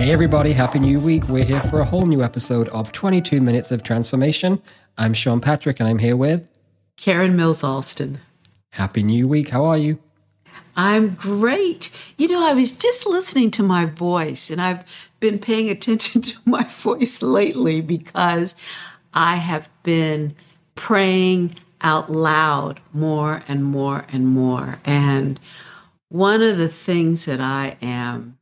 Hey, everybody, Happy New Week. We're here for a whole new episode of 22 Minutes of Transformation. I'm Sean Patrick, and I'm here with Karen Mills Alston. Happy New Week. How are you? I'm great. You know, I was just listening to my voice, and I've been paying attention to my voice lately because I have been praying out loud more and more and more. And one of the things that I am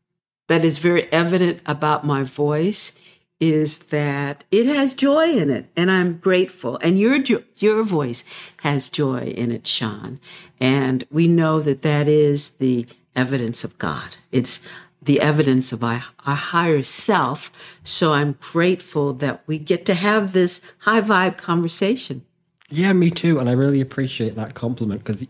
that is very evident about my voice is that it has joy in it and I'm grateful. And your your voice has joy in it Sean. And we know that that is the evidence of God. It's the evidence of our, our higher self. So I'm grateful that we get to have this high vibe conversation. Yeah me too. And I really appreciate that compliment because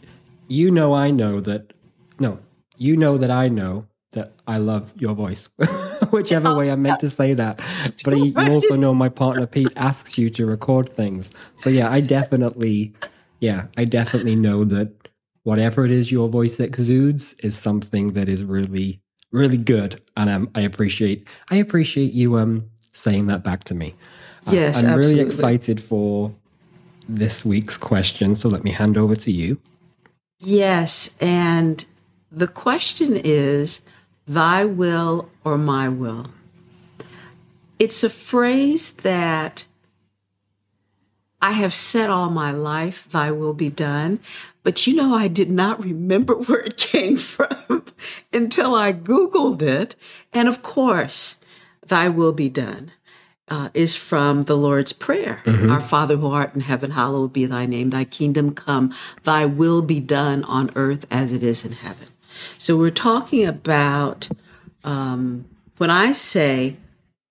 you know I know that no you know that I know that I love your voice, whichever way I meant to say that. But you also know my partner Pete asks you to record things. So yeah, I definitely, yeah, I definitely know that whatever it is your voice exudes is something that is really, really good, and um, I appreciate, I appreciate you um saying that back to me. Yes, I'm absolutely. really excited for this week's question. So let me hand over to you. Yes, and the question is thy will or my will. It's a phrase that I have said all my life, thy will be done. But you know, I did not remember where it came from until I Googled it. And of course, thy will be done. Uh, is from the Lord's Prayer. Mm-hmm. Our Father who art in heaven, hallowed be thy name. Thy kingdom come, thy will be done on earth as it is in heaven. So we're talking about um, when I say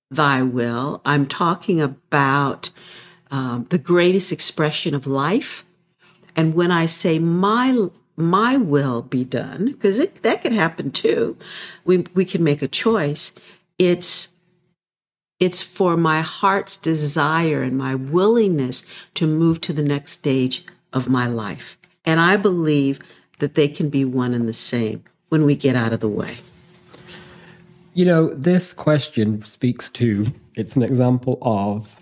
thy will, I'm talking about um, the greatest expression of life. And when I say my my will be done, because that could happen too, we we can make a choice. It's it's for my heart's desire and my willingness to move to the next stage of my life. And I believe that they can be one and the same when we get out of the way. You know, this question speaks to, it's an example of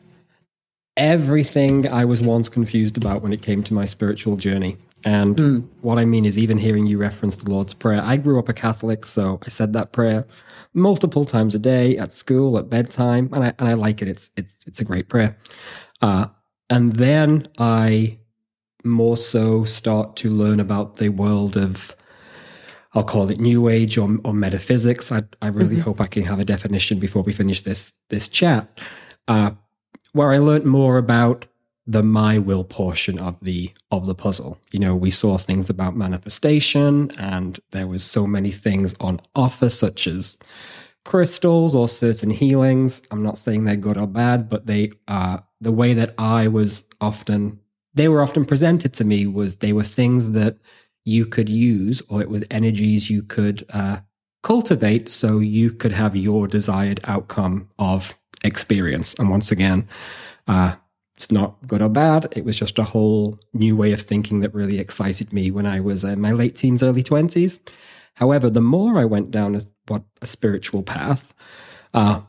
everything I was once confused about when it came to my spiritual journey. And mm. what I mean is, even hearing you reference the Lord's Prayer, I grew up a Catholic, so I said that prayer multiple times a day at school, at bedtime, and I and I like it. It's it's it's a great prayer. Uh, and then I more so start to learn about the world of, I'll call it New Age or, or metaphysics. I I really mm-hmm. hope I can have a definition before we finish this this chat, uh, where I learned more about the my will portion of the of the puzzle. You know, we saw things about manifestation and there was so many things on offer such as crystals or certain healings. I'm not saying they're good or bad, but they are the way that I was often they were often presented to me was they were things that you could use or it was energies you could uh, cultivate so you could have your desired outcome of experience. And once again, uh, it's not good or bad. It was just a whole new way of thinking that really excited me when I was in my late teens, early 20s. However, the more I went down a, what, a spiritual path, uh,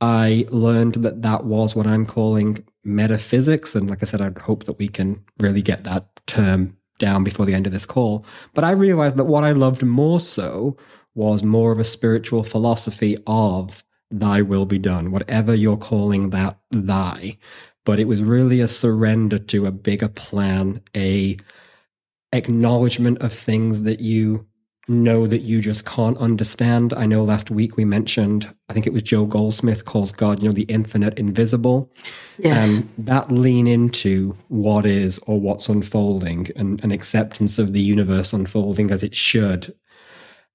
I learned that that was what I'm calling metaphysics. And like I said, I'd hope that we can really get that term down before the end of this call. But I realized that what I loved more so was more of a spiritual philosophy of thy will be done, whatever you're calling that thy but it was really a surrender to a bigger plan, a acknowledgement of things that you know that you just can't understand. I know last week we mentioned, I think it was Joel Goldsmith calls God, you know, the infinite invisible. Yes. And that lean into what is or what's unfolding and an acceptance of the universe unfolding as it should.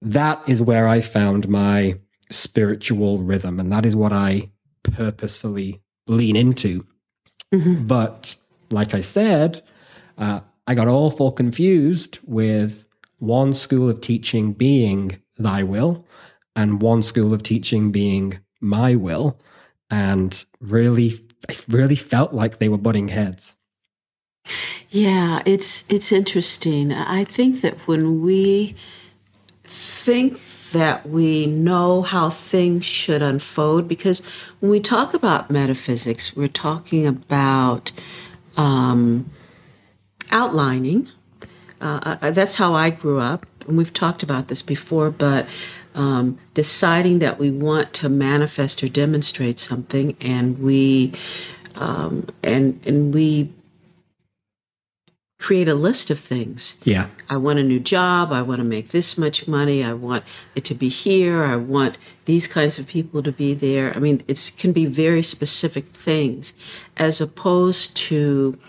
That is where I found my spiritual rhythm. And that is what I purposefully lean into Mm-hmm. But like I said, uh, I got awful confused with one school of teaching being thy will and one school of teaching being my will. And really, I really felt like they were butting heads. Yeah, it's it's interesting. I think that when we think that we know how things should unfold because when we talk about metaphysics, we're talking about um, outlining. Uh, that's how I grew up, and we've talked about this before, but um, deciding that we want to manifest or demonstrate something, and we um, and and we create a list of things. Yeah. I want a new job. I want to make this much money. I want it to be here. I want these kinds of people to be there. I mean, it can be very specific things as opposed to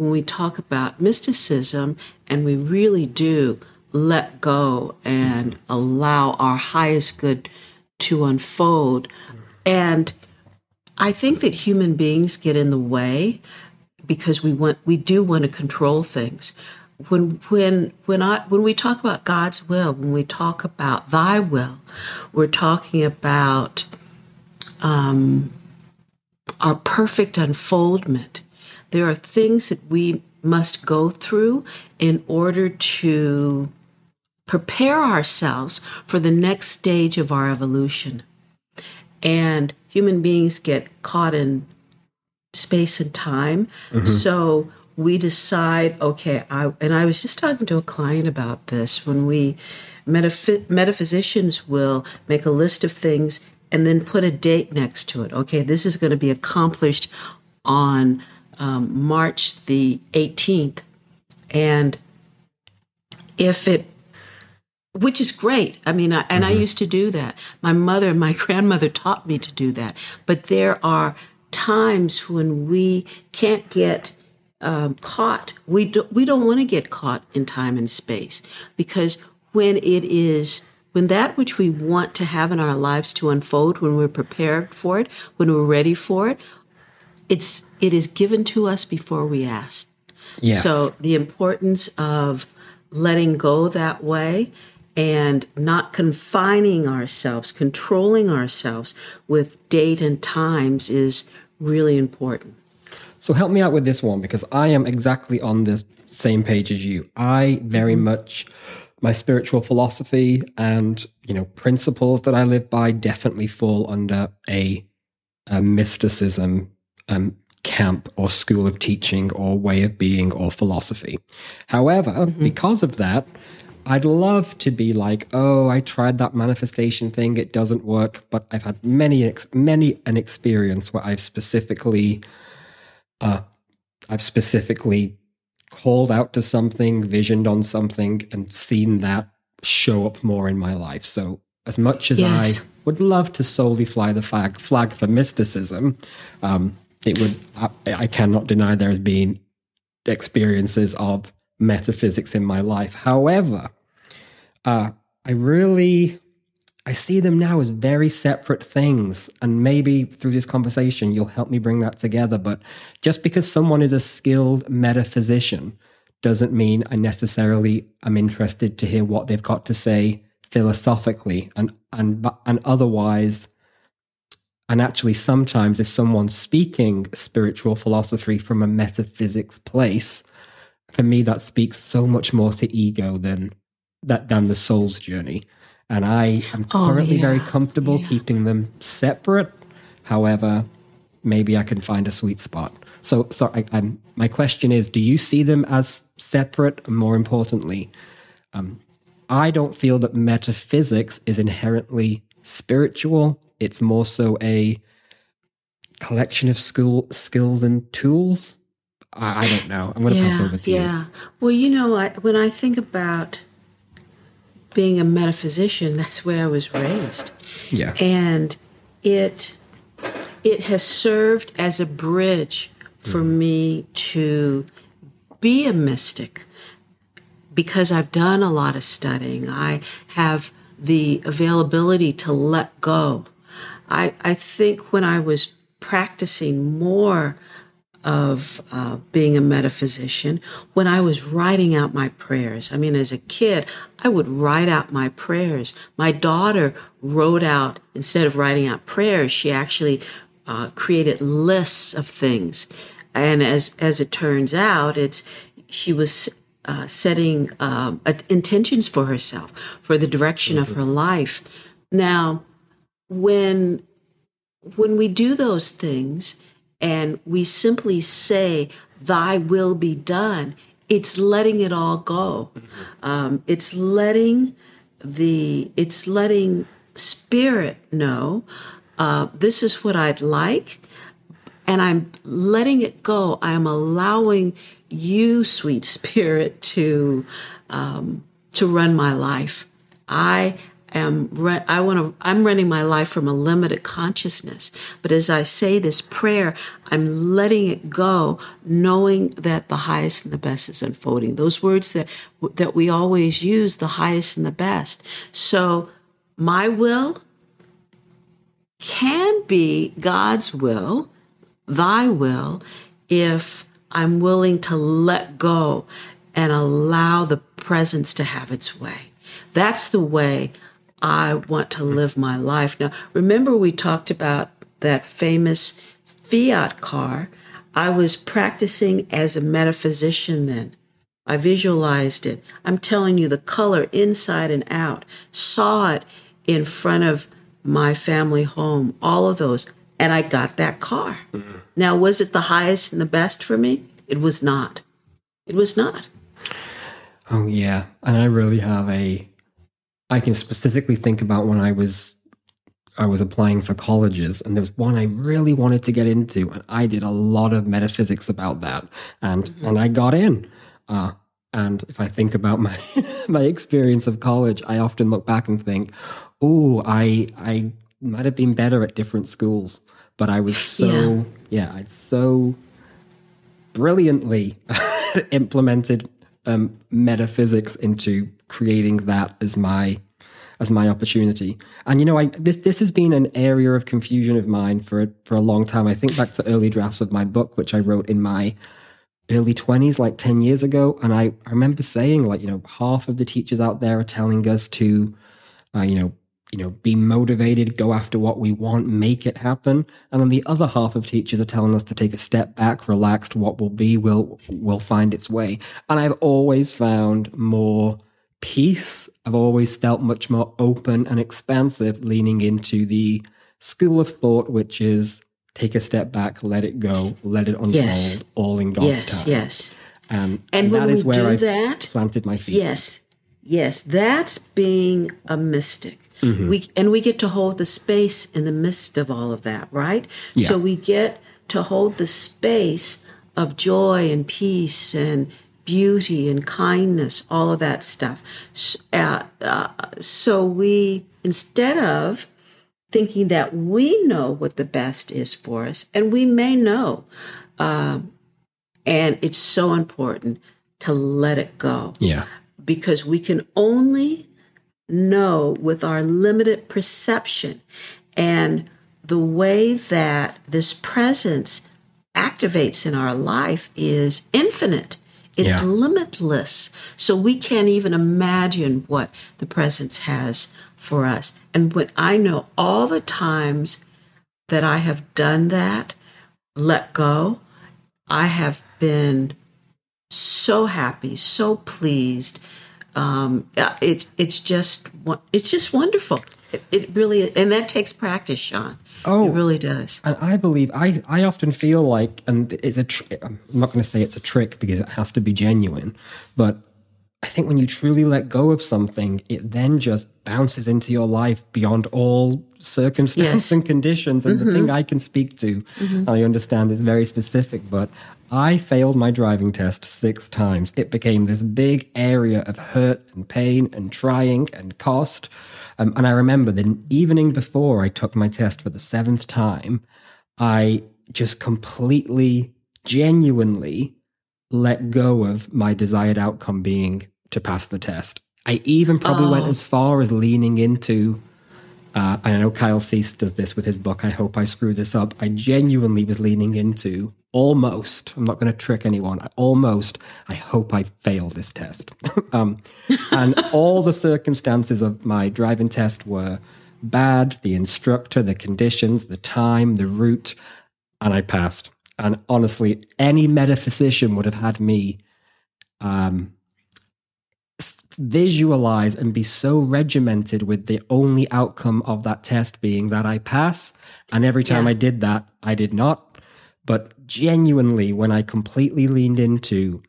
when we talk about mysticism and we really do let go and allow our highest good to unfold. And I think that human beings get in the way because we want we do want to control things. When when when I when we talk about God's will, when we talk about Thy will, we're talking about um, our perfect unfoldment. There are things that we must go through in order to prepare ourselves for the next stage of our evolution. And human beings get caught in space and time. Mm-hmm. So we decide, okay, I, and I was just talking to a client about this when we, metaph- metaphysicians will make a list of things and then put a date next to it. Okay, this is going to be accomplished on um, March the 18th. And if it which is great. I mean, I, and mm-hmm. I used to do that. My mother and my grandmother taught me to do that. But there are times when we can't get um, caught. We do, we don't want to get caught in time and space because when it is when that which we want to have in our lives to unfold, when we're prepared for it, when we're ready for it, it's it is given to us before we ask. Yes. So the importance of letting go that way and not confining ourselves, controlling ourselves with date and times is really important. So help me out with this one because I am exactly on the same page as you. I very mm-hmm. much my spiritual philosophy and you know principles that I live by definitely fall under a, a mysticism um, camp or school of teaching or way of being or philosophy. However, mm-hmm. because of that, I'd love to be like, oh, I tried that manifestation thing, it doesn't work. But I've had many, many an experience where I've specifically, uh, I've specifically called out to something, visioned on something, and seen that show up more in my life. So as much as yes. I would love to solely fly the flag flag for mysticism, um, it would I, I cannot deny there has been experiences of metaphysics in my life. However, uh, I really I see them now as very separate things. And maybe through this conversation, you'll help me bring that together. But just because someone is a skilled metaphysician doesn't mean I necessarily am interested to hear what they've got to say philosophically and and and otherwise and actually sometimes if someone's speaking spiritual philosophy from a metaphysics place for me that speaks so much more to ego than that than the soul's journey and i am oh, currently yeah. very comfortable yeah. keeping them separate however maybe i can find a sweet spot so sorry I, my question is do you see them as separate and more importantly um, i don't feel that metaphysics is inherently spiritual it's more so a collection of school skills and tools I, I don't know. I'm going to yeah, pass over to yeah. you. Yeah. Well, you know, I, when I think about being a metaphysician, that's where I was raised. Yeah. And it it has served as a bridge for mm. me to be a mystic because I've done a lot of studying. I have the availability to let go. I, I think when I was practicing more of uh, being a metaphysician when I was writing out my prayers. I mean, as a kid, I would write out my prayers. My daughter wrote out, instead of writing out prayers, she actually uh, created lists of things. And as, as it turns out, it's, she was uh, setting um, intentions for herself, for the direction mm-hmm. of her life. Now, when when we do those things and we simply say, "Thy will be done," it's letting it all go. Mm-hmm. Um, it's letting the it's letting spirit know uh, this is what I'd like, and I'm letting it go. I'm allowing you, sweet spirit, to um, to run my life. I am I want to I'm running my life from a limited consciousness. But as I say this prayer, I'm letting it go, knowing that the highest and the best is unfolding. Those words that that we always use, the highest and the best. So my will can be God's will, thy will, if I'm willing to let go and allow the presence to have its way. That's the way I want to mm-hmm. live my life. Now, remember, we talked about that famous Fiat car. I was practicing as a metaphysician then. I visualized it. I'm telling you the color inside and out, saw it in front of my family home, all of those. And I got that car. Mm-hmm. Now, was it the highest and the best for me? It was not. It was not. Oh, yeah. And I really have a, I can specifically think about when I was. I was applying for colleges, and there was one I really wanted to get into, and I did a lot of metaphysics about that, and mm-hmm. and I got in. Uh, and if I think about my my experience of college, I often look back and think, oh, I I might have been better at different schools, but I was so yeah, yeah I so brilliantly implemented um, metaphysics into creating that as my as my opportunity. And you know, I this this has been an area of confusion of mine for for a long time. I think back to early drafts of my book, which I wrote in my early 20s like 10 years ago and I, I remember saying like you know half of the teachers out there are telling us to uh, you know you know, be motivated, go after what we want, make it happen. And then the other half of teachers are telling us to take a step back, relaxed, what will be will will find its way. And I've always found more peace. I've always felt much more open and expansive leaning into the school of thought, which is take a step back, let it go, let it unfold, yes. all in God's yes, time. Yes. and, and that is where I've that, planted my feet. Yes. Yes, that's being a mystic. Mm-hmm. We and we get to hold the space in the midst of all of that, right? Yeah. So we get to hold the space of joy and peace and beauty and kindness, all of that stuff. Uh, uh, so we, instead of thinking that we know what the best is for us, and we may know, uh, and it's so important to let it go. Yeah. Because we can only know with our limited perception and the way that this presence activates in our life is infinite. It's yeah. limitless. So we can't even imagine what the presence has for us. And when I know all the times that I have done that, let go, I have been so happy, so pleased, um, it's it's just it's just wonderful. It, it, really and that takes practice, Sean. Oh, it really does. And I believe I I often feel like, and it's a tr- I'm not going to say it's a trick because it has to be genuine, but I think when you truly let go of something, it then just bounces into your life beyond all circumstance yes. and conditions. And mm-hmm. the thing mm-hmm. I can speak to, mm-hmm. I understand is very specific, but I failed my driving test six times. It became this big area of hurt and pain and trying and cost. Um, and I remember the evening before I took my test for the seventh time, I just completely, genuinely let go of my desired outcome being to pass the test. I even probably oh. went as far as leaning into. Uh, I know Kyle Cease does this with his book. I hope I screw this up. I genuinely was leaning into almost. I'm not going to trick anyone. I almost. I hope I fail this test. um, and all the circumstances of my driving test were bad. The instructor, the conditions, the time, the route, and I passed. And honestly, any metaphysician would have had me um, visualize and be so regimented with the only outcome of that test being that I pass. And every time Yeah. I did that, I did not. But genuinely, when I completely leaned into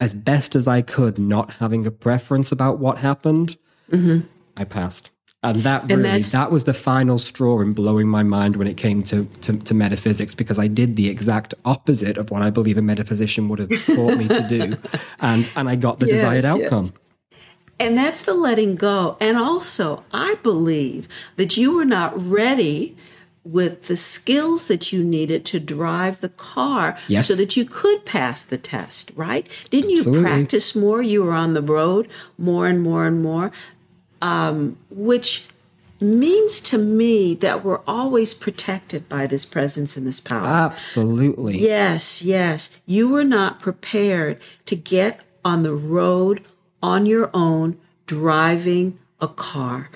as best as I could, not having a preference about what happened, I passed. And that Mm-hmm. And really—that was the final straw in blowing my mind when it came to, to, to metaphysics because I did the exact opposite of what I believe a metaphysician would have taught me to do. And, and I got the Yes, desired yes. And that's the letting go. And also, I believe that you were not ready with the skills that you needed to drive the car Yes. so that you could pass the test, right? Didn't you practice more? You were on the road more and more and more, um, which means to me that we're always protected by this presence and this power. Absolutely. Yes, yes. You were not prepared to get on the road on your own driving a car.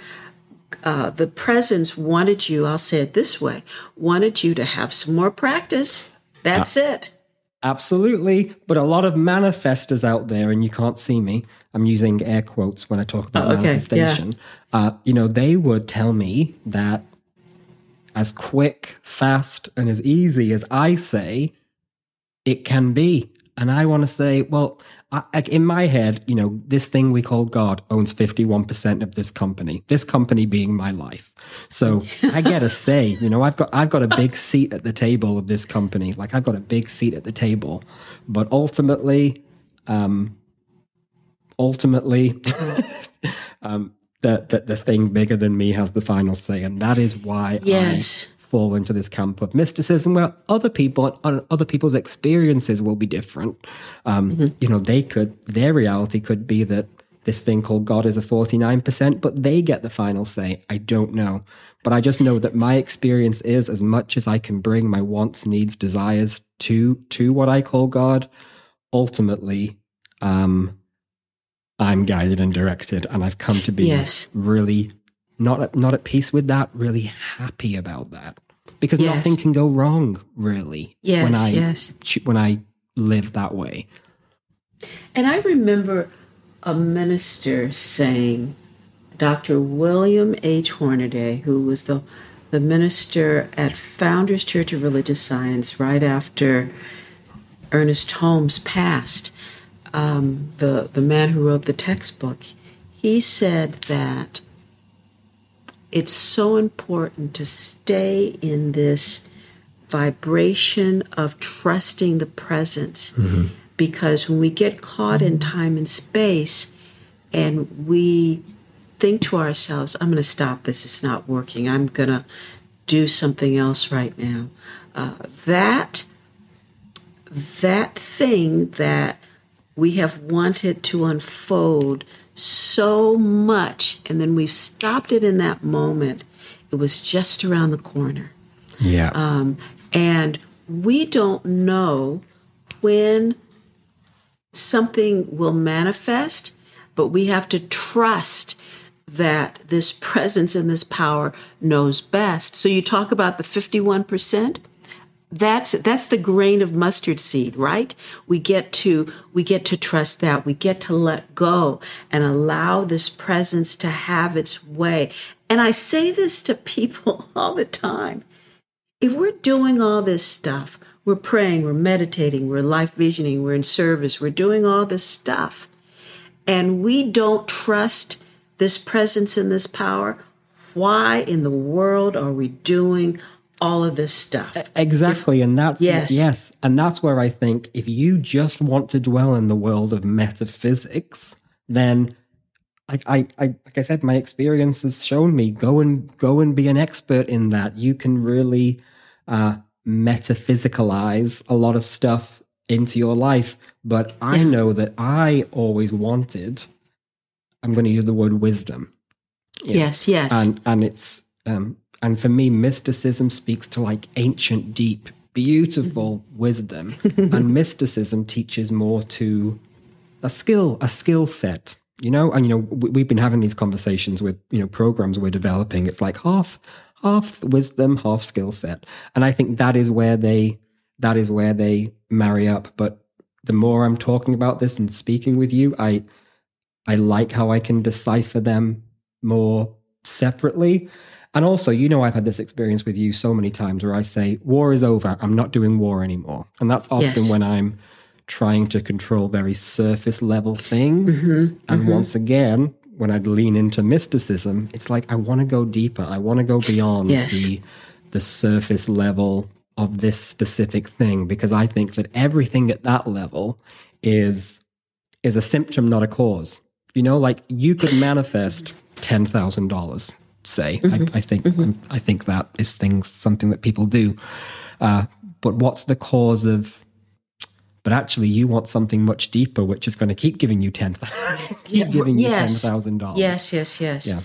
Uh, the presence wanted you, I'll say it this way, wanted you to have some more practice. That's it. Absolutely. But a lot of manifestors out there, and you can't see me, I'm using air quotes when I talk about Oh, okay, manifestation. Uh, you know, they would tell me that as quick, fast, and as easy as I say, it can be. And I want to say, well, I, I- in my head, you know, this thing we call God owns 51% of this company, this company being my life. So I get a say, you know, I've got, I've got a big seat at the table of this company. Like I've got a big seat at the table, but ultimately, um, ultimately, um, the, the, the thing bigger than me has the final say. And that is why Yes. I fall into this camp of mysticism where other people and other people's experiences will be different. Um, You know, they could, their reality could be that this thing called God is a 49%, but they get the final say. I don't know. But I just know that my experience is as much as I can bring my wants, needs, desires to to what I call God, ultimately, um, I'm guided and directed, and I've come to be Yes. really not at, not at peace with that, really happy about that because Yes. nothing can go wrong really Yes, when I yes. when I live that way. And I remember a minister saying, Dr. William H. Hornaday, who was the, the minister at Founders Church of Religious Science right after Ernest Holmes passed, um, the, the man who wrote the textbook, he said that it's so important to stay in this vibration of trusting the presence. Because when we get caught in time and space and we think to ourselves i'm going to stop this it's not working i'm going to do something else right now uh, that that thing that we have wanted to unfold so much and then we've stopped it in that moment it was just around the corner Yeah. um, and we don't know when something will manifest, but we have to trust that this presence and this power knows best. So you talk about the 51%. That's that's the grain of mustard seed, right? We get to we get to trust that. We get to let go and allow this presence to have its way. And I say this to people all the time if we're doing all this stuff, we're praying, we're meditating, we're life visioning, we're in service, we're doing all this stuff, and we don't trust this presence and this power, why in the world are we doing all of this stuff? Exactly, and that's Yes. yes, and that's where I think if you just want to dwell in the world of metaphysics, then I, I, I like I said, my experience has shown me go and go and be an expert in that. You can really uh, metaphysicalize a lot of stuff into your life. But I know that I always wanted. I'm going to use the word wisdom Yes, yes. and and it's um and for me mysticism speaks to like ancient deep beautiful mm-hmm. wisdom. And mysticism teaches more to a skill a skill set you know? And you know we, we've been having these conversations with you know programs we're developing. It's like half half wisdom half skill set. And i think that is where they that is where they marry up. But the more i'm talking about this and speaking with you i I like how I can decipher them more separately. And also, you know, I've had this experience with you so many times where I say, war is over. I'm not doing war anymore. And that's often Yes. when I'm trying to control very surface level things. Mm-hmm, and once again, when I'd lean into mysticism, it's like I want to go deeper. I want to go beyond Yes. the the surface level of this specific thing because I think that everything at that level is is a symptom, not a cause. You know, like you could manifest ten thousand dollars. Say, I, I think I think that is things something that people do. Uh, but what's the cause of? But actually, you want something much deeper, which is going to keep giving you ten, keep Yeah, giving you ten yes. thousand dollars. Yes, yes, yes. Yeah.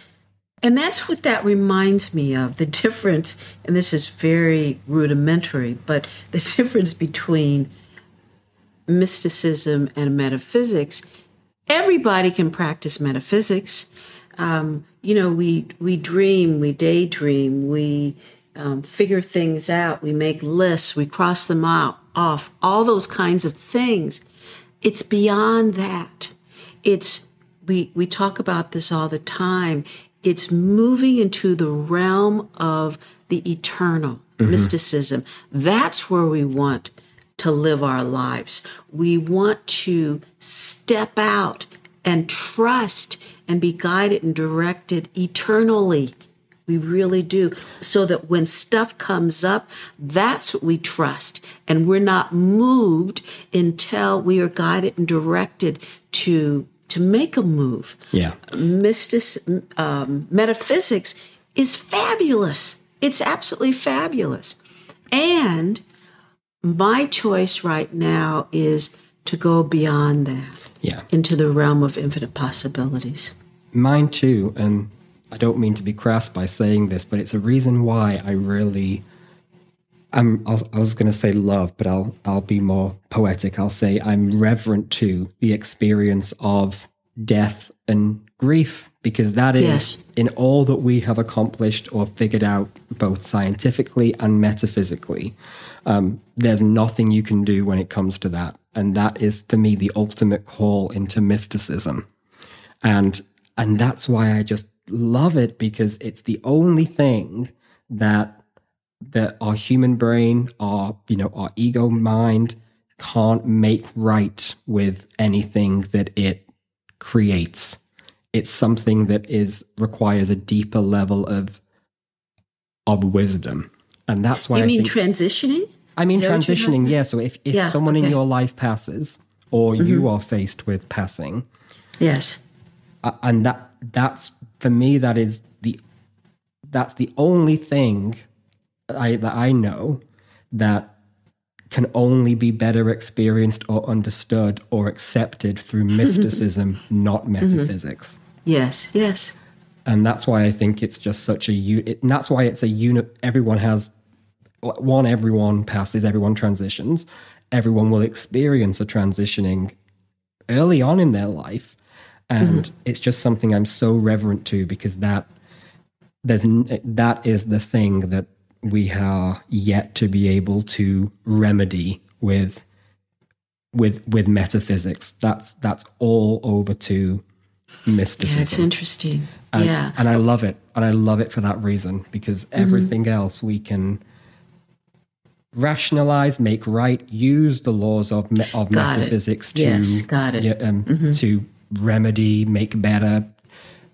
And that's what that reminds me of the difference, and this is very rudimentary, but the difference between mysticism and metaphysics. Everybody can practice metaphysics. Um, you know, we we dream, we daydream, we um, figure things out, we make lists, we cross them out off, all those kinds of things. It's beyond that. It's we we talk about this all the time. It's moving into the realm of the eternal mysticism. That's where we want to live our lives. We want to step out and trust and be guided and directed eternally. We really do. So that when stuff comes up, that's what we trust. And we're not moved until we are guided and directed to to make a move. Yeah. Mystic, um, metaphysics is fabulous. It's absolutely fabulous. And my choice right now is to go beyond that Yeah. into the realm of infinite possibilities. Mine too, and I don't mean to be crass by saying this, but it's a reason why I really. I'm, I was, going to say love, but I'll I'll be more poetic. I'll say I'm reverent to the experience of death and grief because that is Yes. in all that we have accomplished or figured out, both scientifically and metaphysically. Um, there's nothing you can do when it comes to that, and that is for me the ultimate call into mysticism and and that's why I just love it because it's the only thing that that our human brain, our you know our ego mind can't make right with anything that it creates. It's something that is requires a deeper level of of wisdom, and that's why You I mean think transitioning? I mean Is that what you're transitioning. Yeah. So if if Yeah, someone in okay. Mm-hmm. your life passes, or you are faced with passing, Yes. uh, and that that's for me that is the that's the only thing I that I know that can only be better experienced or understood or accepted through mysticism, not metaphysics. Yes. Yes. And that's why I think it's just such a it, and that's why it's a unit. Everyone has one. Everyone passes. Everyone transitions. Everyone will experience a transitioning early on in their life, and mm-hmm. it's just something I'm so reverent to because that there's that is the thing that we are yet to be able to remedy with with with metaphysics. That's that's all over to mysticism. Yeah, it's interesting. And, yeah. and I love it. And I love it for that reason because Mm-hmm. everything else we can rationalize, make right, use the laws of me- of Got it. metaphysics to Yes, got it. Mm-hmm. um, to remedy, make better.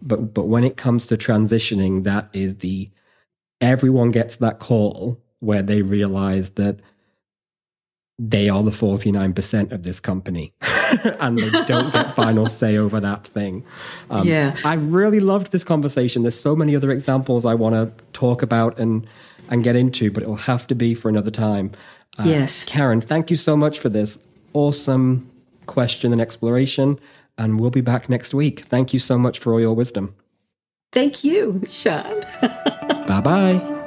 But but when it comes to transitioning, that is the everyone gets that call where they realize that they are the 49% of this company and they don't get final say over that thing. Um, Yeah. I really loved this conversation. There's so many other examples I want to talk about and and get into, but it'll have to be for another time. Uh, Yes. Karen, thank you so much for this awesome question and exploration. And we'll be back next week. Thank you so much for all your wisdom. Thank you, Sean. Bye bye.